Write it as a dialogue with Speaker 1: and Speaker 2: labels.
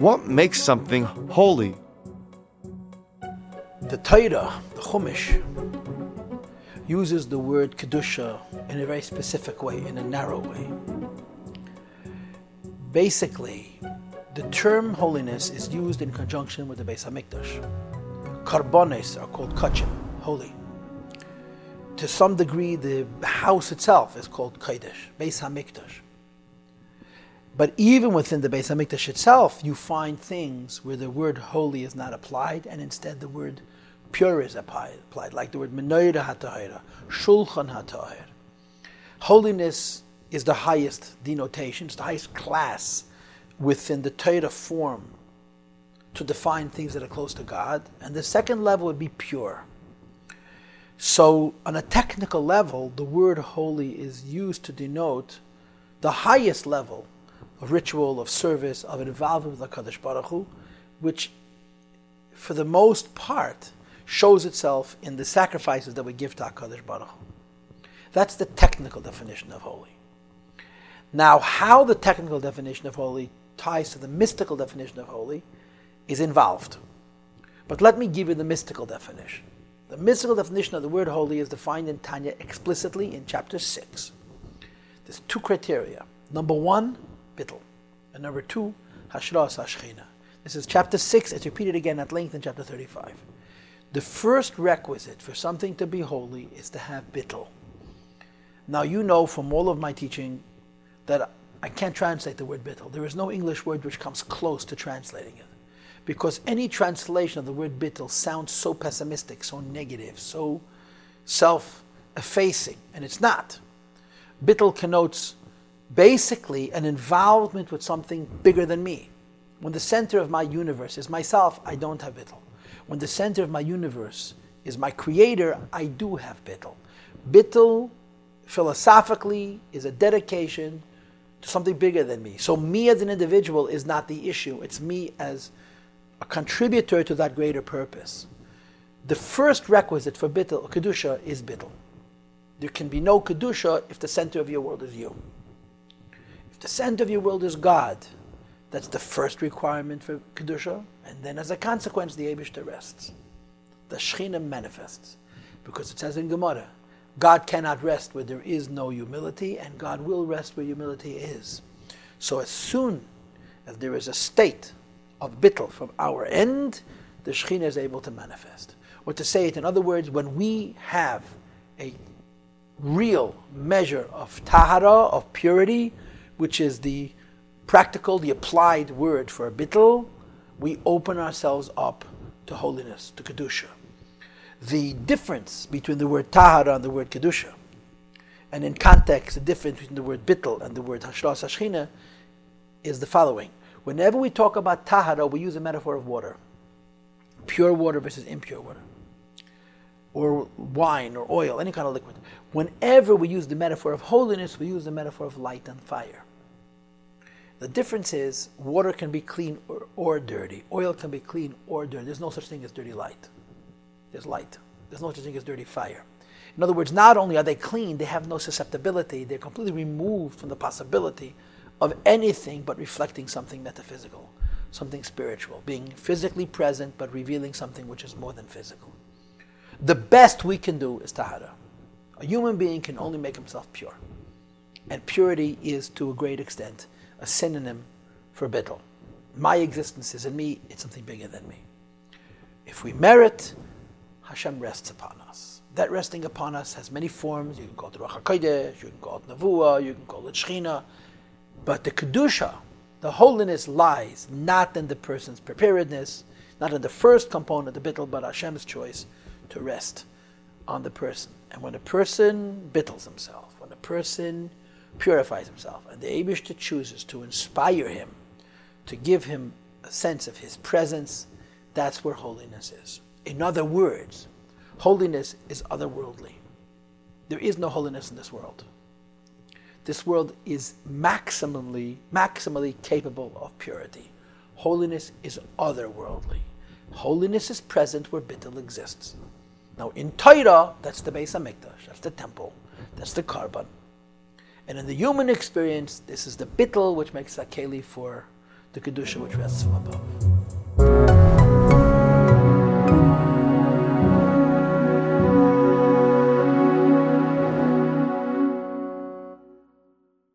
Speaker 1: What makes something holy?
Speaker 2: The Torah, the Chumash, uses the word Kedusha in a very specific way, in a narrow way. Basically, the term holiness is used in conjunction with the Beis Hamikdash. Karbones are called kachim, holy. To some degree, the house itself is called Kodesh, Beis Hamikdash. But even within the Beis Hamikdash itself, you find things where the word holy is not applied, and instead the word pure is applied, like the word menorah hatahira, shulchan hatahir. Holiness is the highest denotation, it's the highest class within the Torah form to define things that are close to God. And the second level would be pure. So, on a technical level, the word holy is used to denote the highest level of ritual, of service, of involvement with HaKadosh Baruch Hu, which, for the most part, shows itself in the sacrifices that we give to HaKadosh Baruch Hu. That's the technical definition of holy. Now, how the technical definition of holy ties to the mystical definition of holy is involved. But let me give you the mystical definition. The mystical definition of the word holy is defined in Tanya explicitly in chapter 6. There's two criteria. Number one, bittul. And number two, hashras hashchina. This is chapter 6. It's repeated again at length in chapter 35. The first requisite for something to be holy is to have bittul. Now, you know from all of my teaching that I can't translate the word bittul. There is no English word which comes close to translating it. Because any translation of the word bittul sounds so pessimistic, so negative, so self effacing, and it's not. Bittul connotes basically an involvement with something bigger than me. When the center of my universe is myself, I don't have bittul. When the center of my universe is my creator, I do have bittul. Bittul, philosophically, is a dedication to something bigger than me. So me as an individual is not the issue. It's me as a contributor to that greater purpose. The first requisite for bittul, kedusha, is bittul. There can be no kedusha if the center of your world is you. The center of your world is God, that's the first requirement for kedusha, and then as a consequence, the Eibushter rests. The Shechina manifests, because it says in Gemara, God cannot rest where there is no humility, and God will rest where humility is. So as soon as there is a state of bittul from our end, the Shekhinah is able to manifest. Or to say it in other words, when we have a real measure of tahara, of purity, which is the practical, the applied word for bittul, we open ourselves up to holiness, to kedusha the difference between the word tahara and the word kedusha, and in context, the difference between the word bittel and the word hashras hashchina, is the following. Whenever we talk about tahara, we use a metaphor of water, pure water versus impure water, or wine or oil, any kind of liquid. Whenever we use the metaphor of holiness, we use the metaphor of light and fire. The difference is water can be clean or, or dirty. Oil can be clean or dirty. There's no such thing as dirty light there's light. There's no such thing as dirty fire. In other words, not only are they clean, they have no susceptibility, they're completely removed from the possibility of anything but reflecting something metaphysical, something spiritual, being physically present but revealing something which is more than physical. The best we can do is tahara. A human being can only make himself pure. And purity is, to a great extent, a synonym for bittul. My existence is in me, it's something bigger than me. If we merit, Hashem rests upon us. That resting upon us has many forms. You can call it Ruach HaKodesh, you can call it Nevuah, you can call it Shechina. But the Kedusha, the holiness lies not in the person's preparedness, not in the first component, the bittul, but Hashem's choice to rest on the person. And when a person bittles himself, when a person purifies himself, and the Abishta chooses to inspire him, to give him a sense of his presence, that's where holiness is. In other words, holiness is otherworldly. There is no holiness in this world. This world is maximally, maximally capable of purity. Holiness is otherworldly. Holiness is present where bittul exists. Now, in Torah, that's the Beis Hamikdash, that's the temple, that's the korban. And in the human experience, this is the bittul which makes a keli for the kedusha which rests from above.